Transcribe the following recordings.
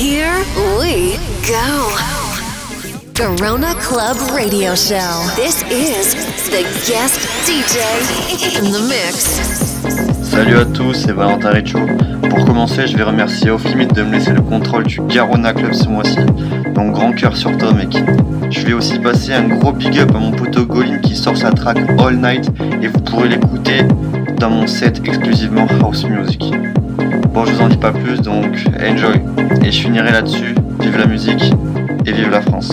Here we go. Corona Club Radio Show. This is the guest DJ in the mix. Salut à tous, c'est Valentin Richo. Pour commencer, je vais remercier Off Limit de me laisser le contrôle du Garona Club ce mois-ci. Donc grand cœur sur toi mec. Je vais aussi passer un gros big up à mon poteau Golim qui sort sa track All Night et vous pourrez l'écouter dans mon set exclusivement House Music. Bon, je vous en dis pas plus, donc enjoy. Et je finirai là-dessus. Vive la musique et vive la France.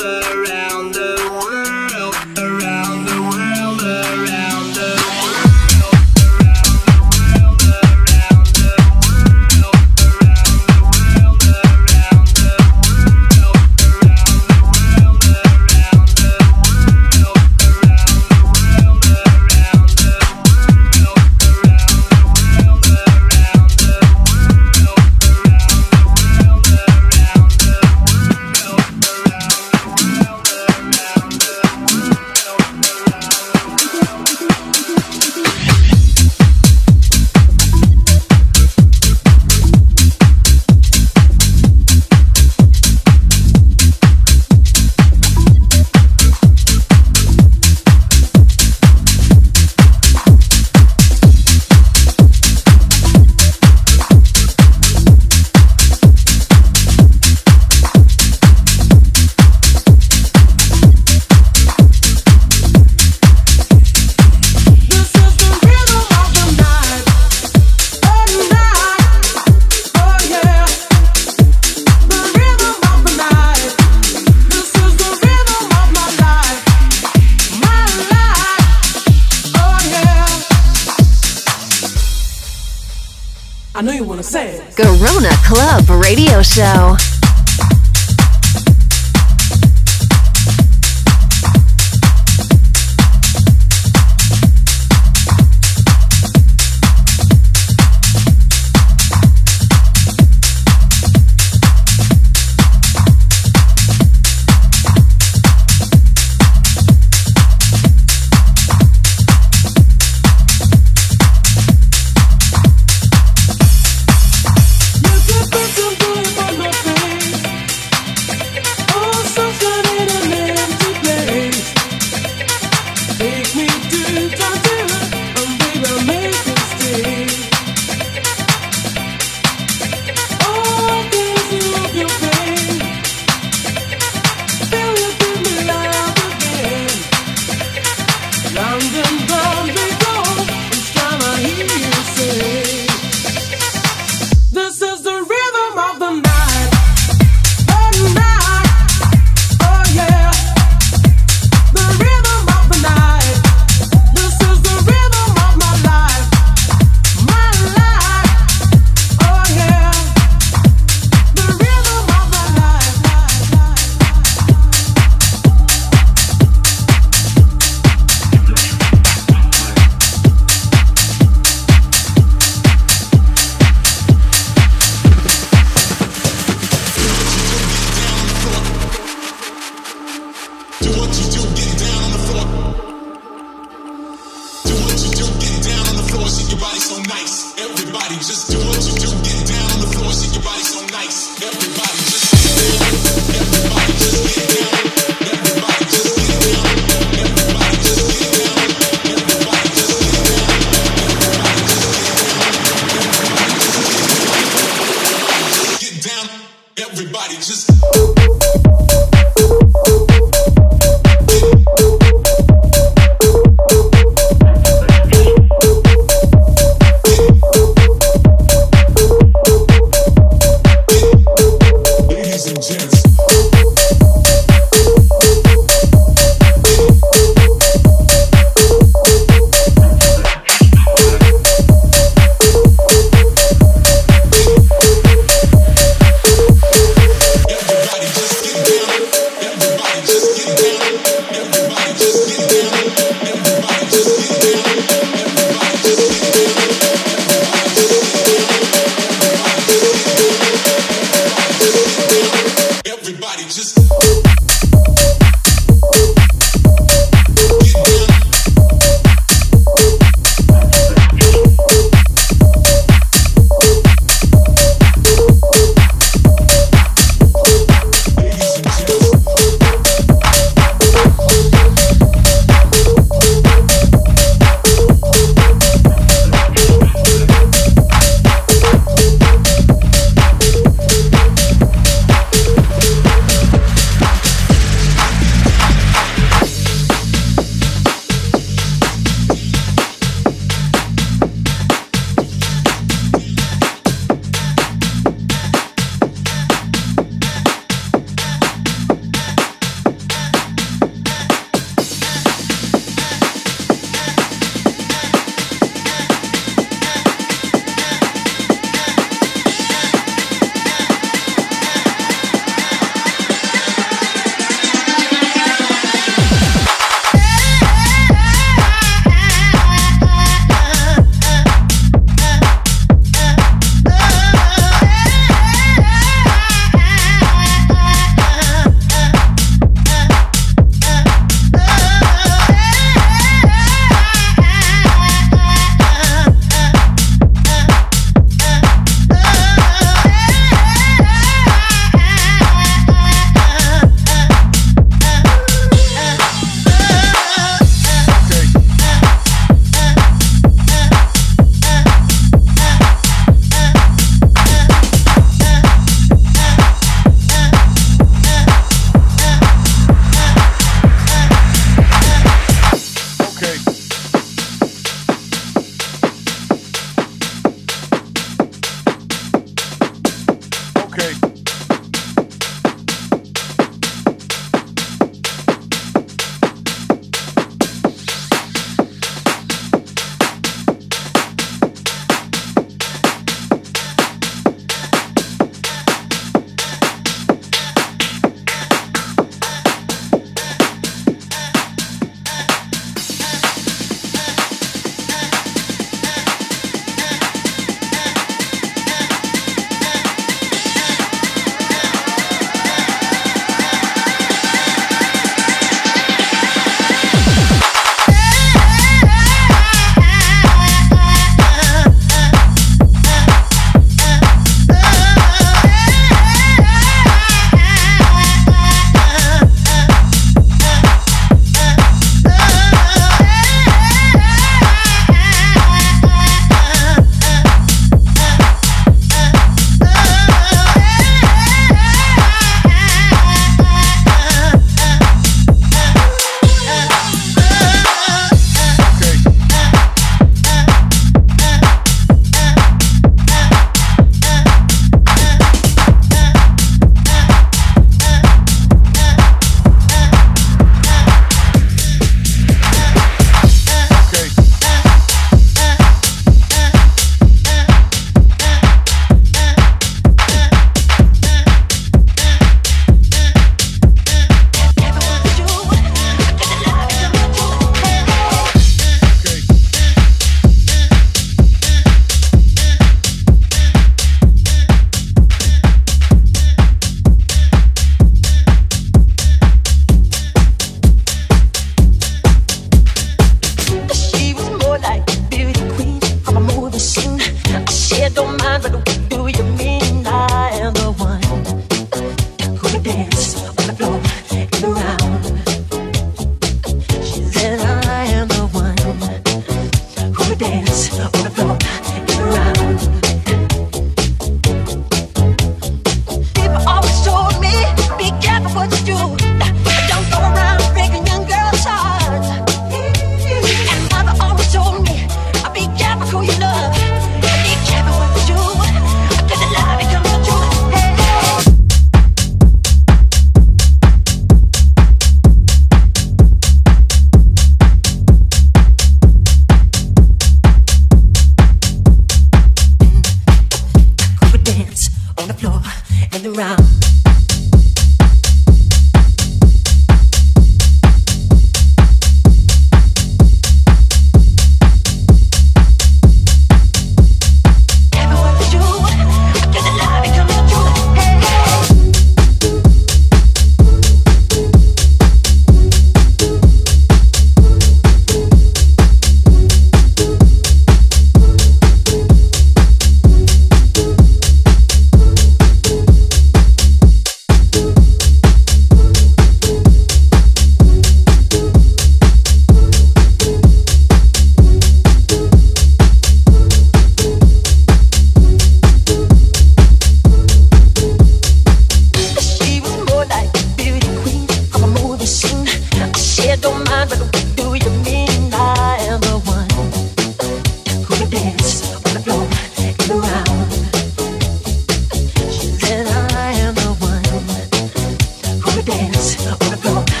Show.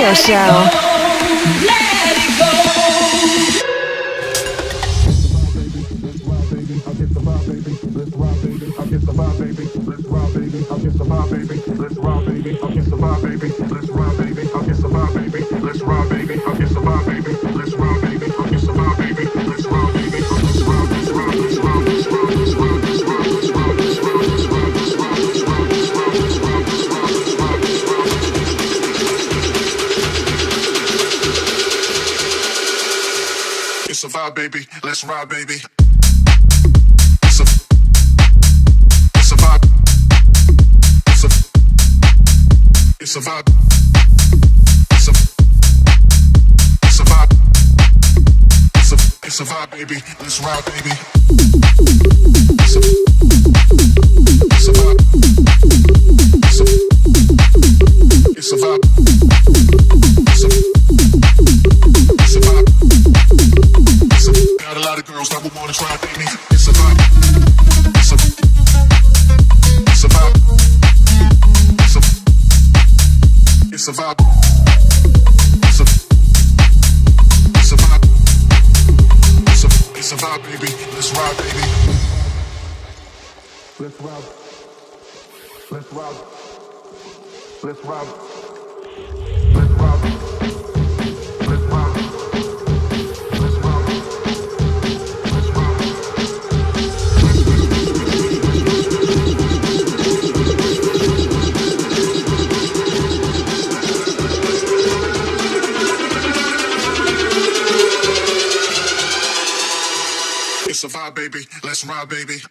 Radio Show. ride, baby. Let's ride, baby. It's a, it's a vibe. It's a, it's a vibe. It's a, it's a vibe. It's a, it's a vibe, baby. Let's ride, baby. baby.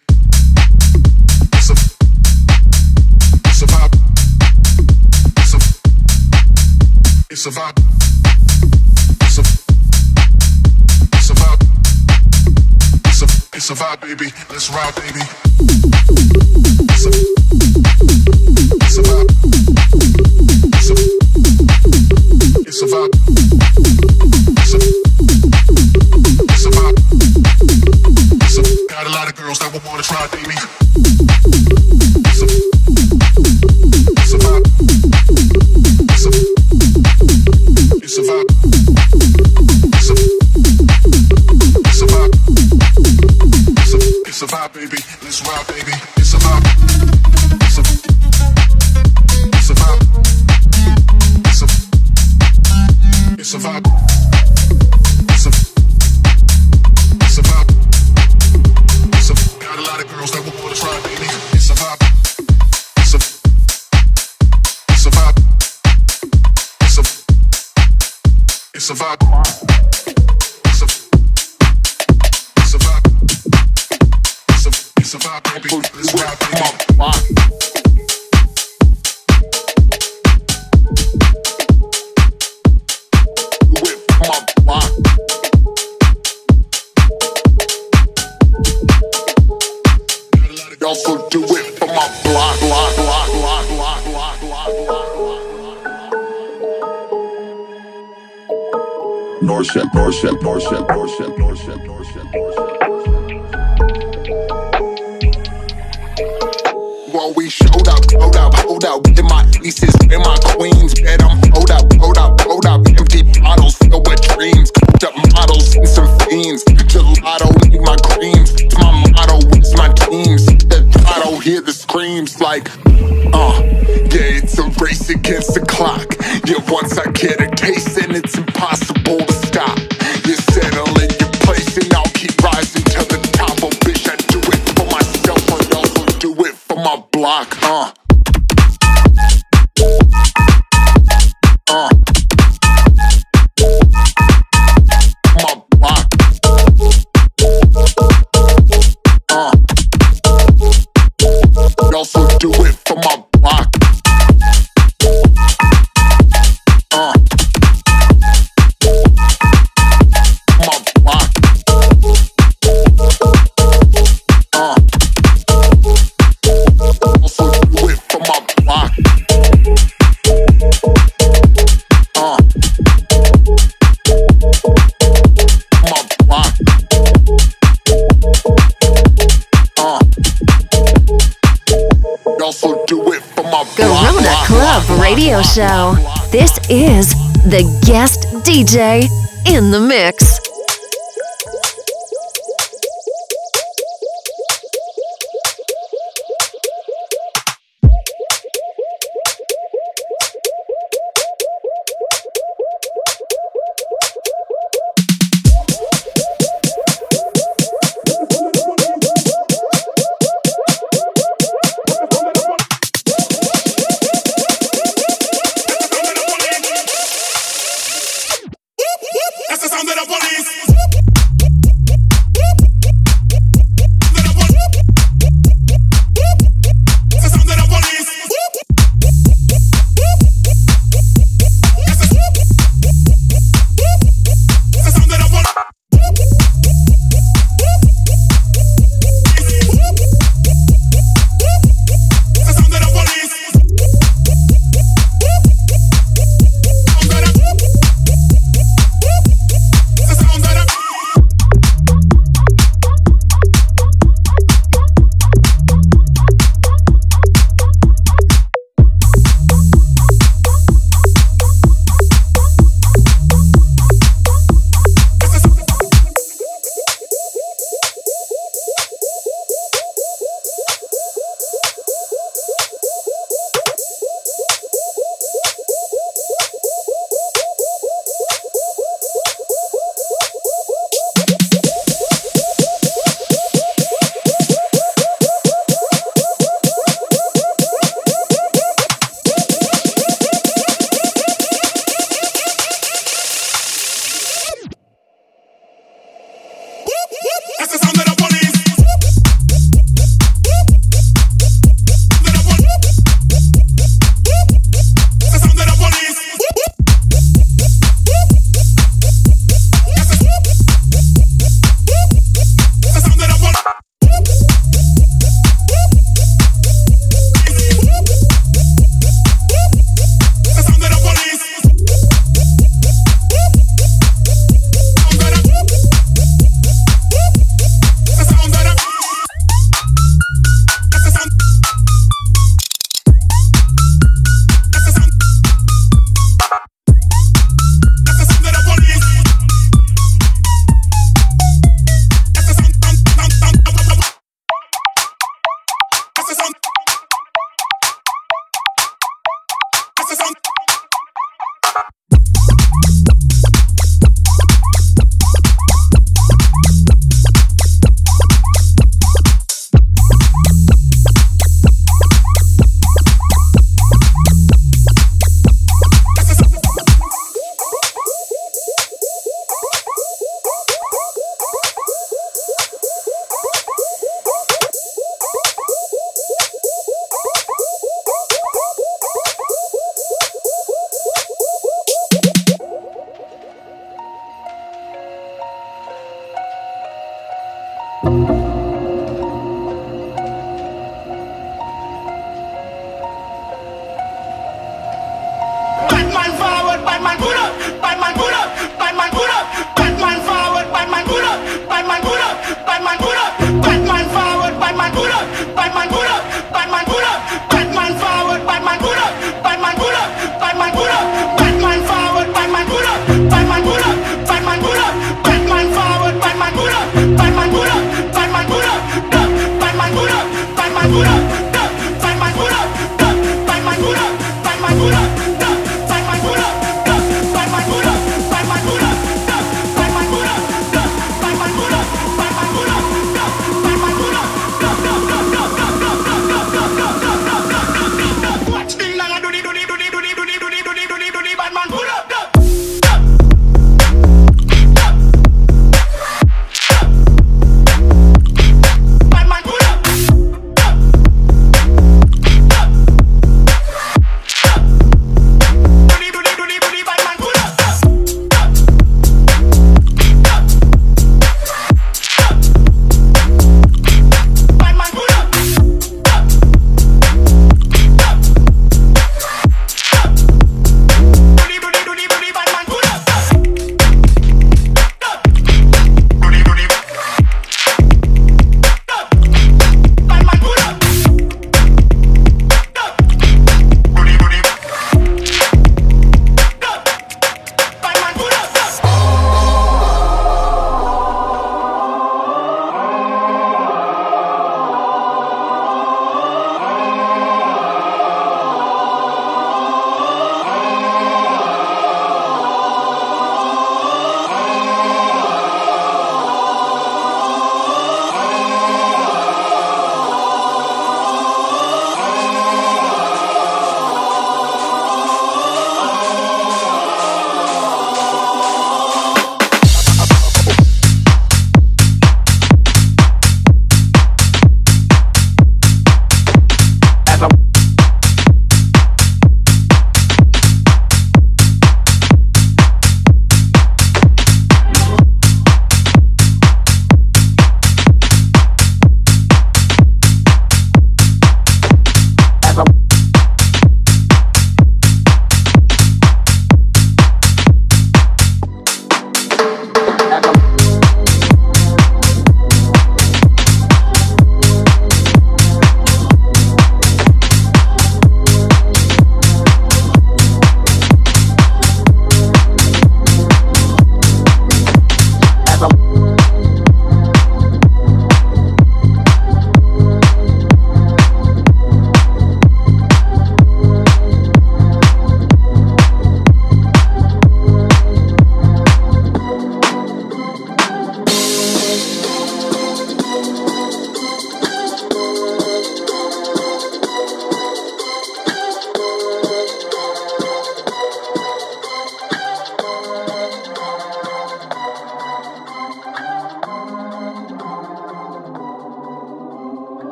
DJ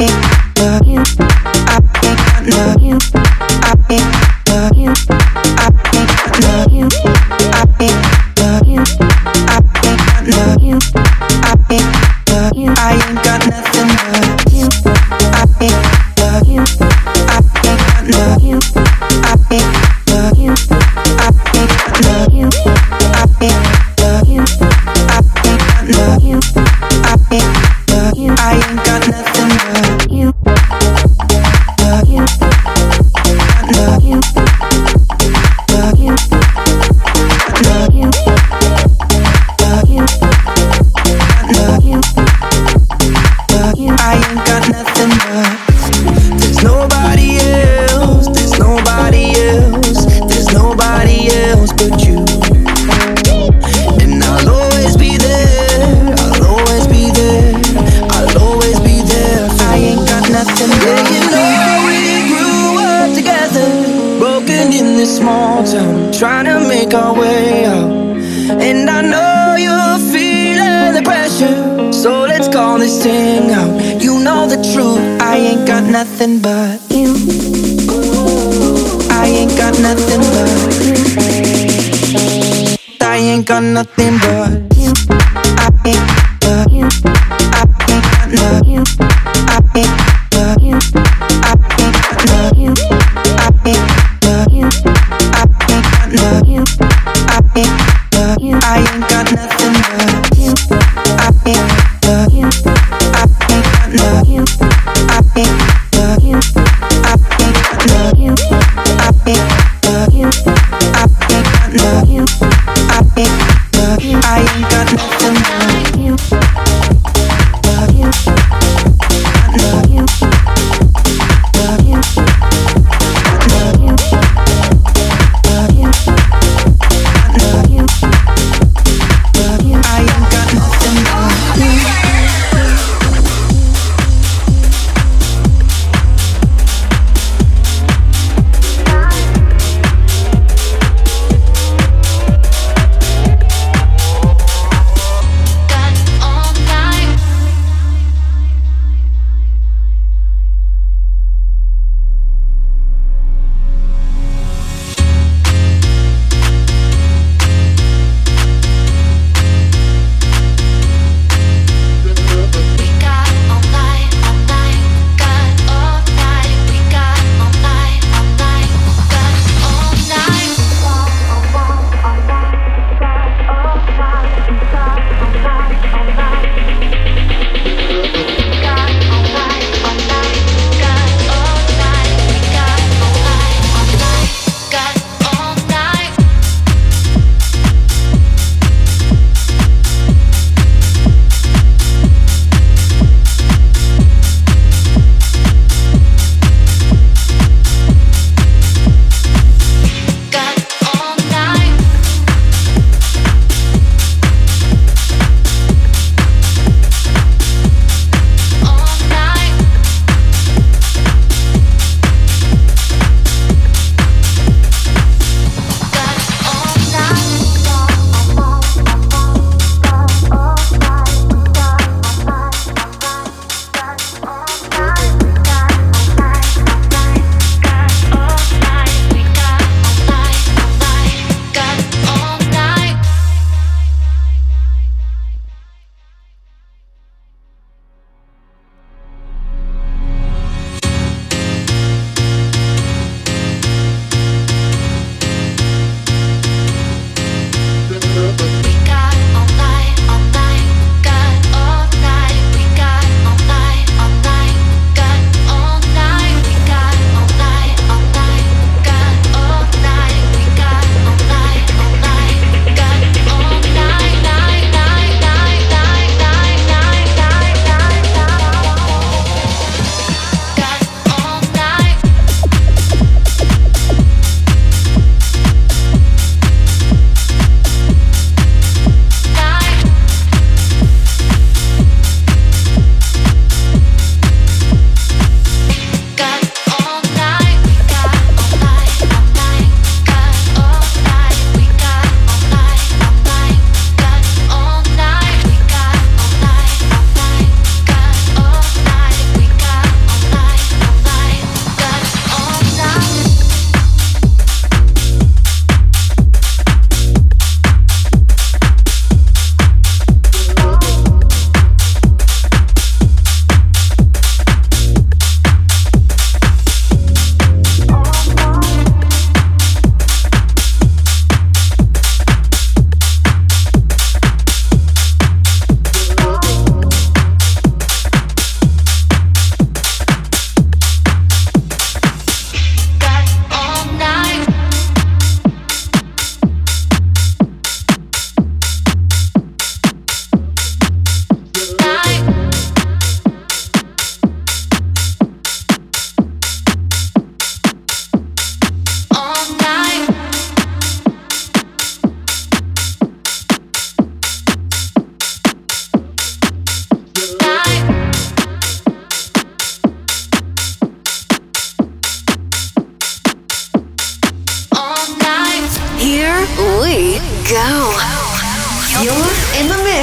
All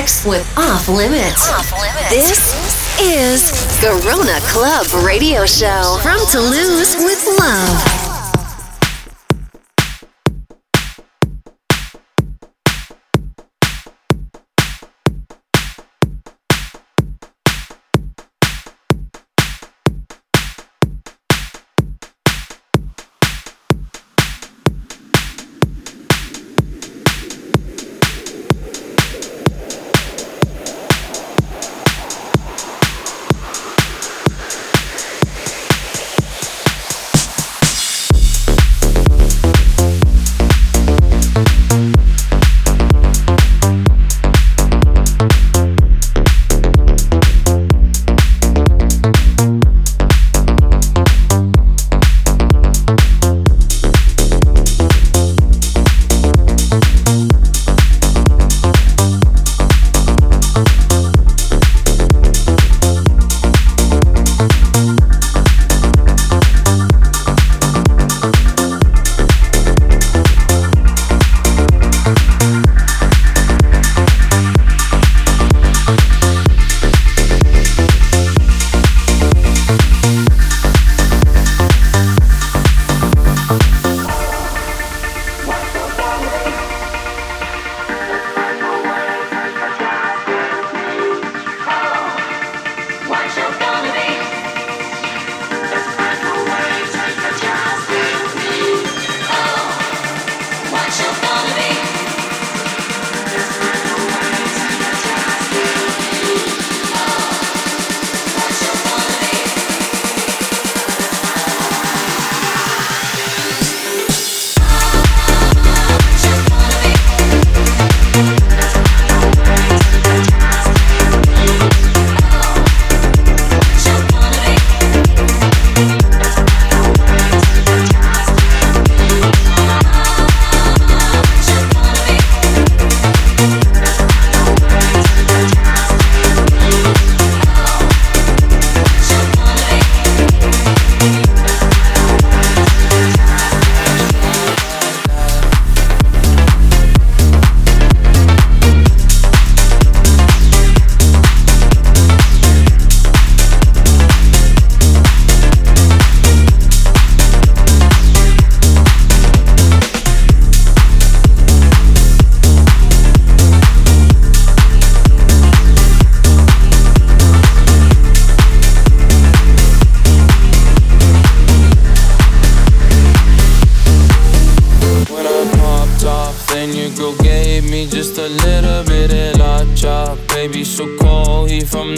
mix with Off Limits. Off Limits. This is Garona Club Radio Show from Toulouse with Love.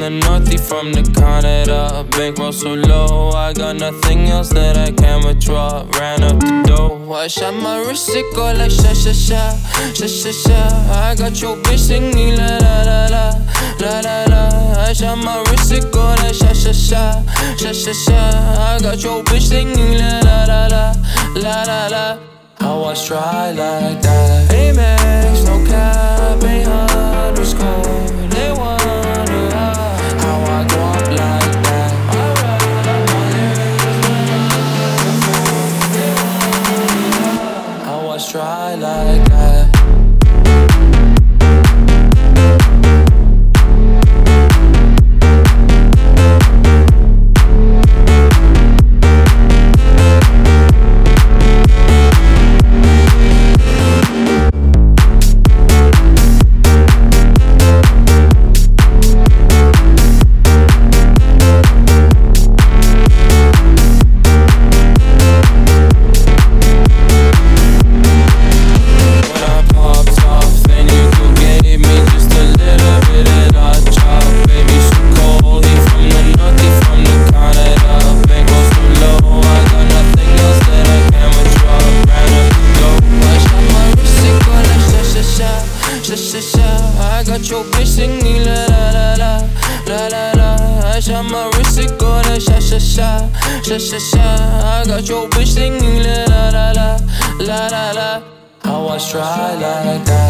the Northie from the Canada. Bankroll so low, I got nothing else that I can withdraw. Ran up the dough, I shot my wrist, it go like sha sha sha, sha sha sha. I got your bitch singing la la la la, la la la. I shot my wrist, it go like sha sha sha, sha sha sha. I got your bitch singing la la la la, la la la. I was dry like that. Amex, no cap, 800 score. They want try like I got your bitch singing la la la la la la. How I try like that.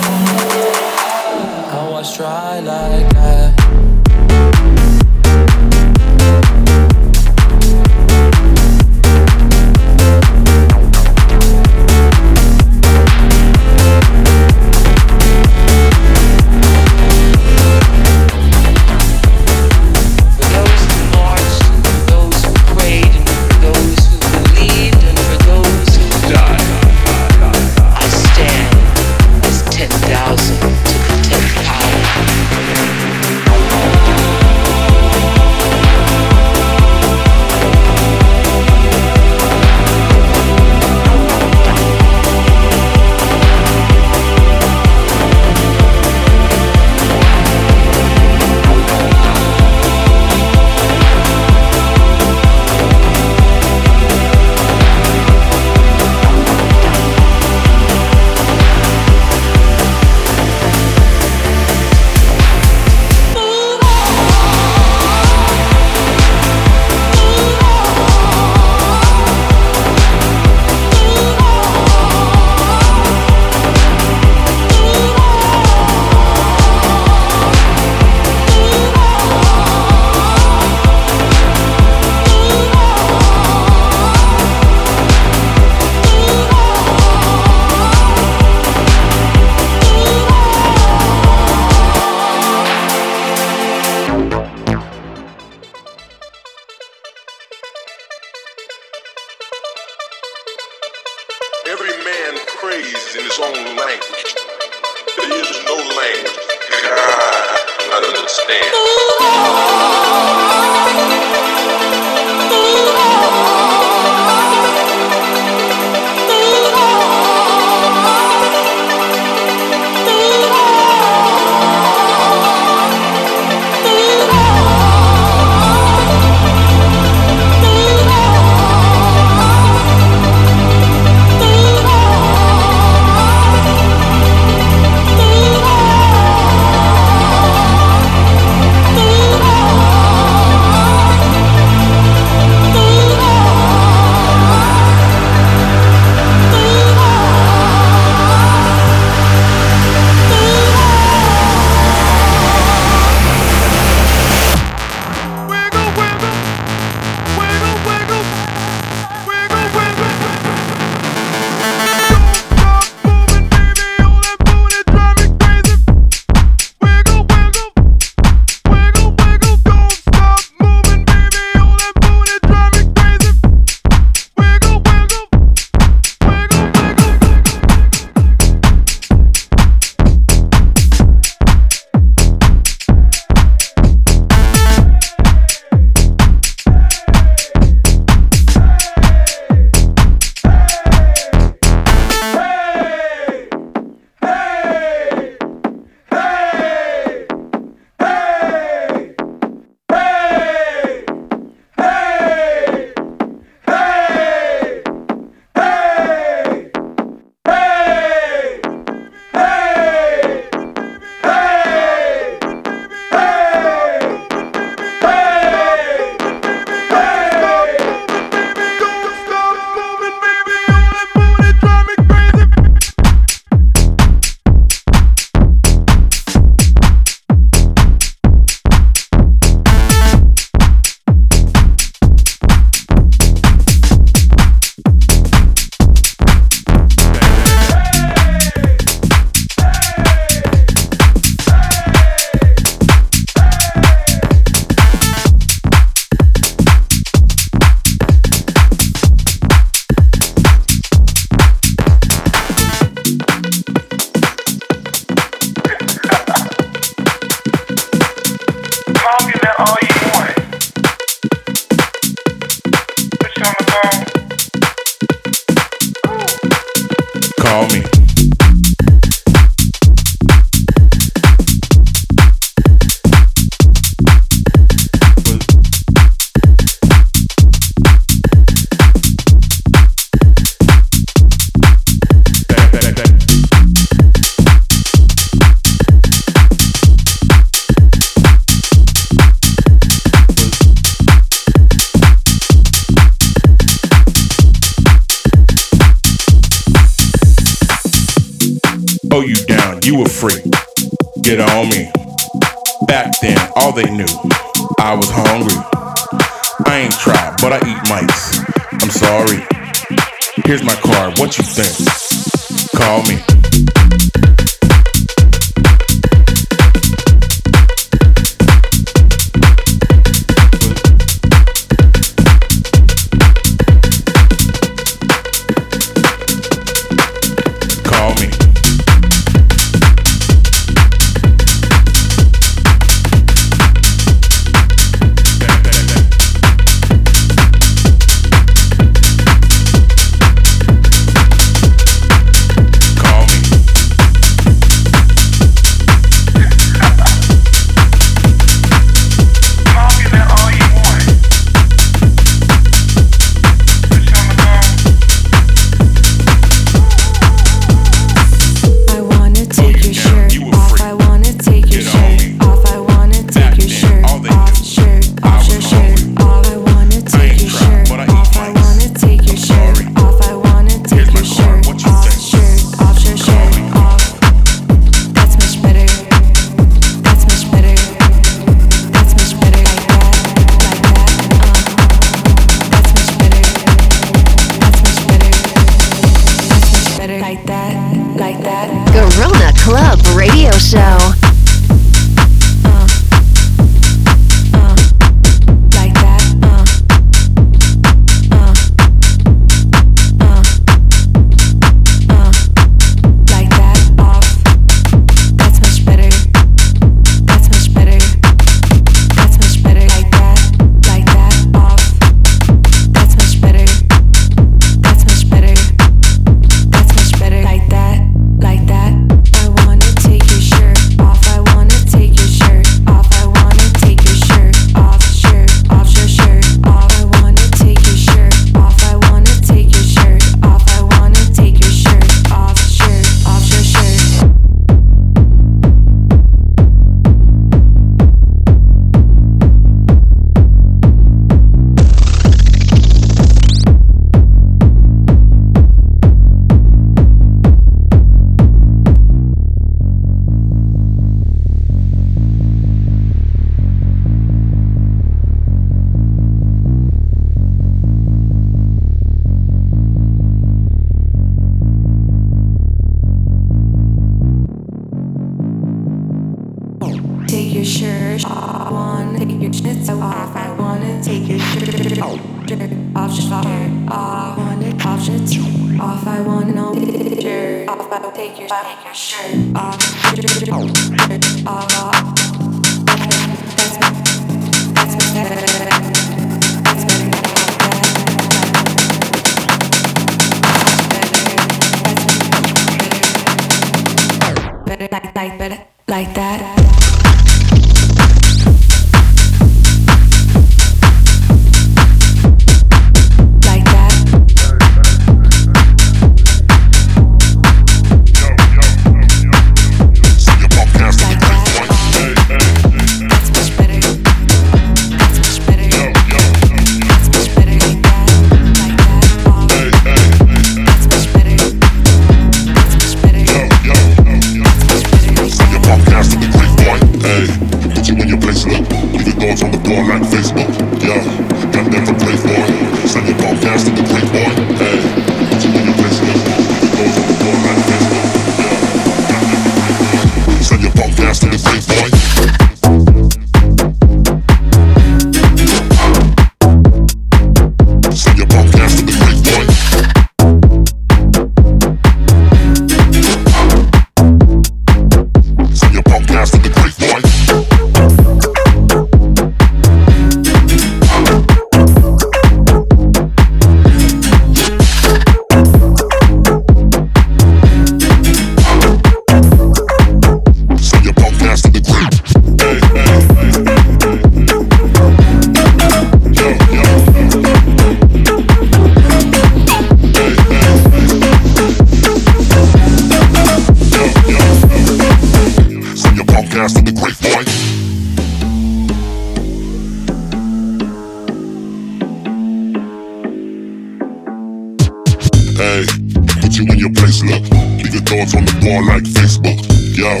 look. Leave your thoughts on the bar like Facebook. Yo,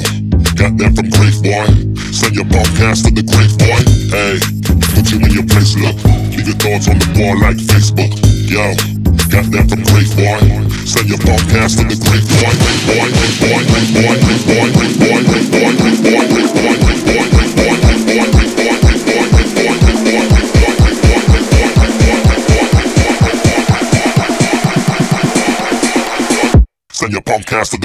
got that from Grave Boy. Send your podcast to the Grave Boy. Hey, put you in your place, look. Leave your thoughts on the bar like Facebook. Yo, got that from Grave Boy. Send your podcast to the Grave Boy. Grave Boy, Grave Boy, Grave Boy, Grave Boy, Grave Boy, Grave Boy, Grave Boy, Grave Boy, Grave Boy. podcast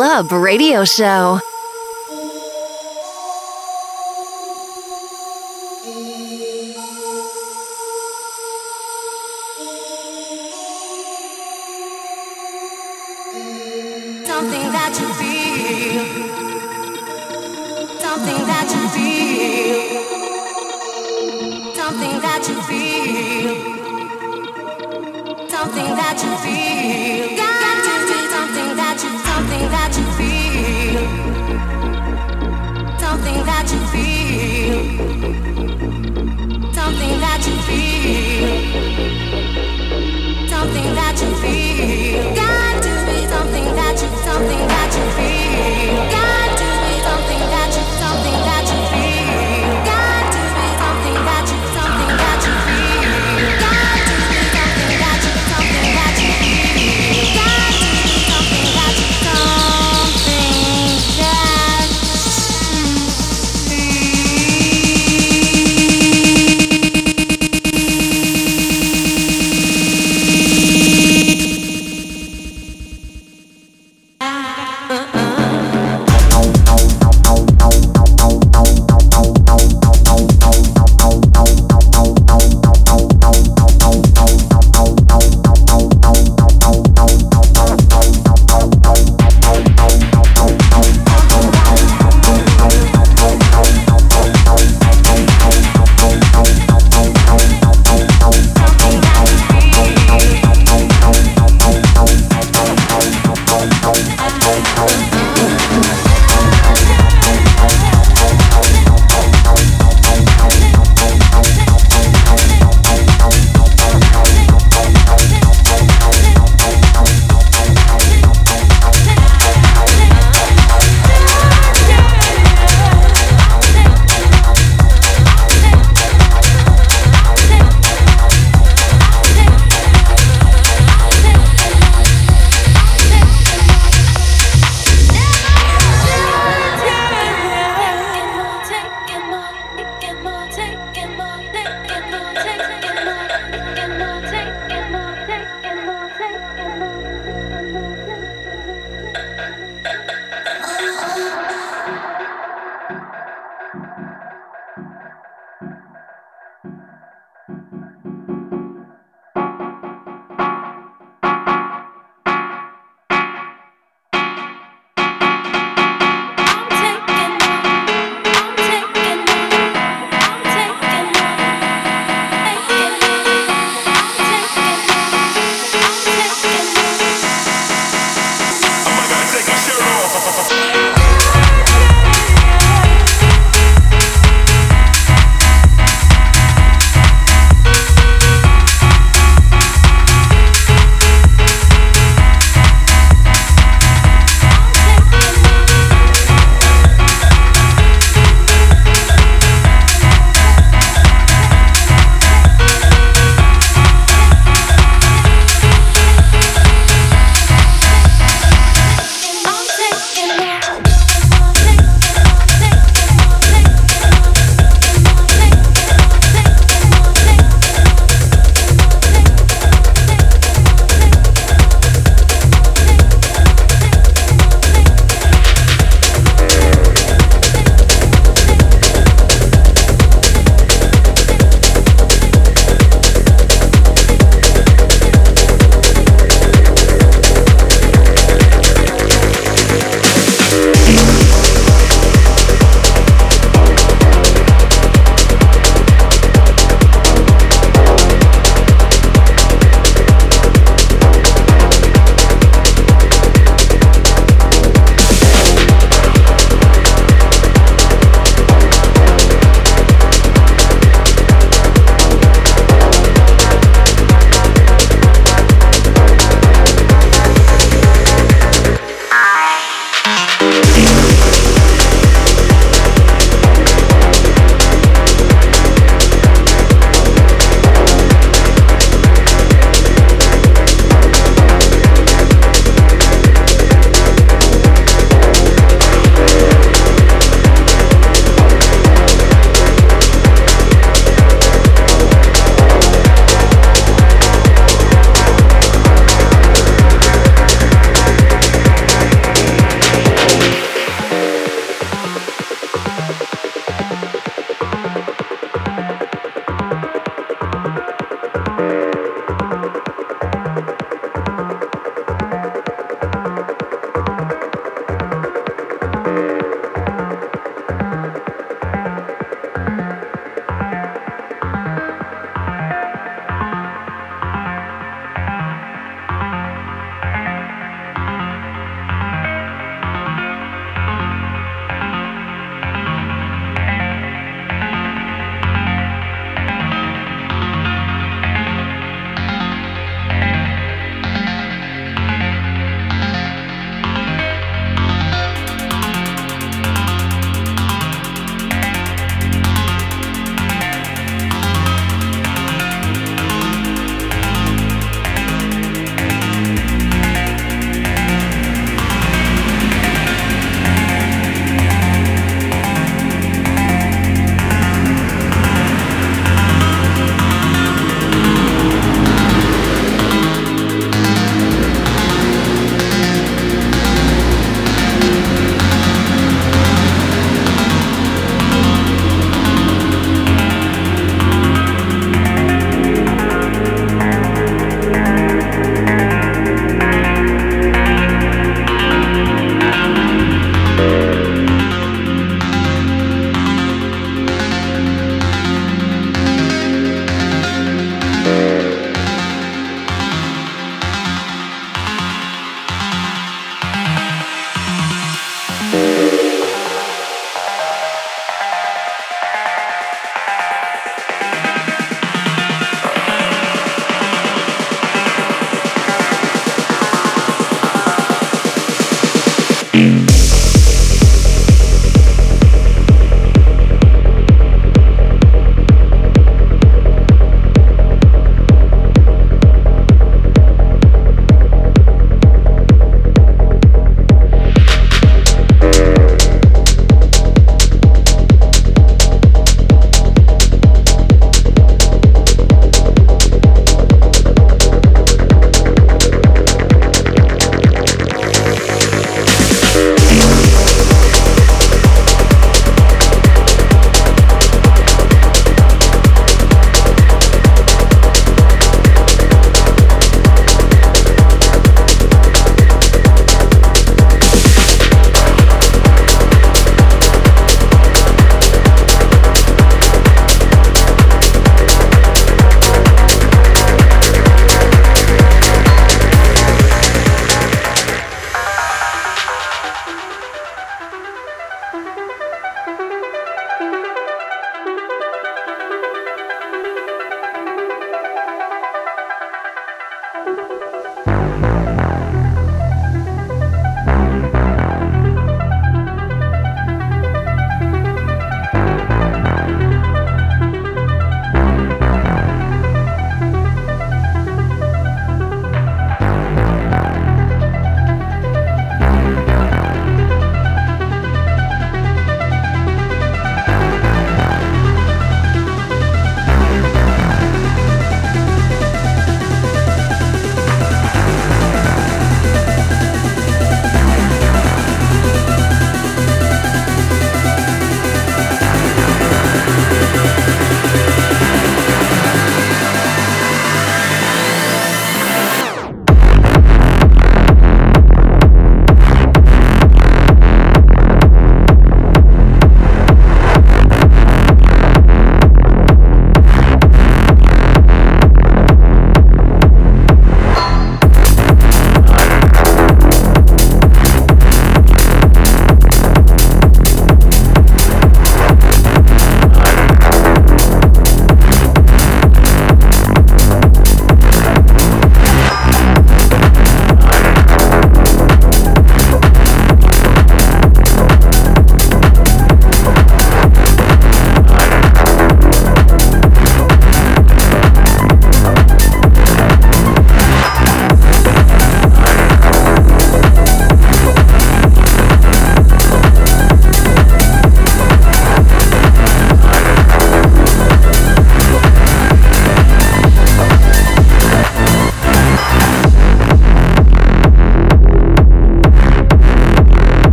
Club Radio Show.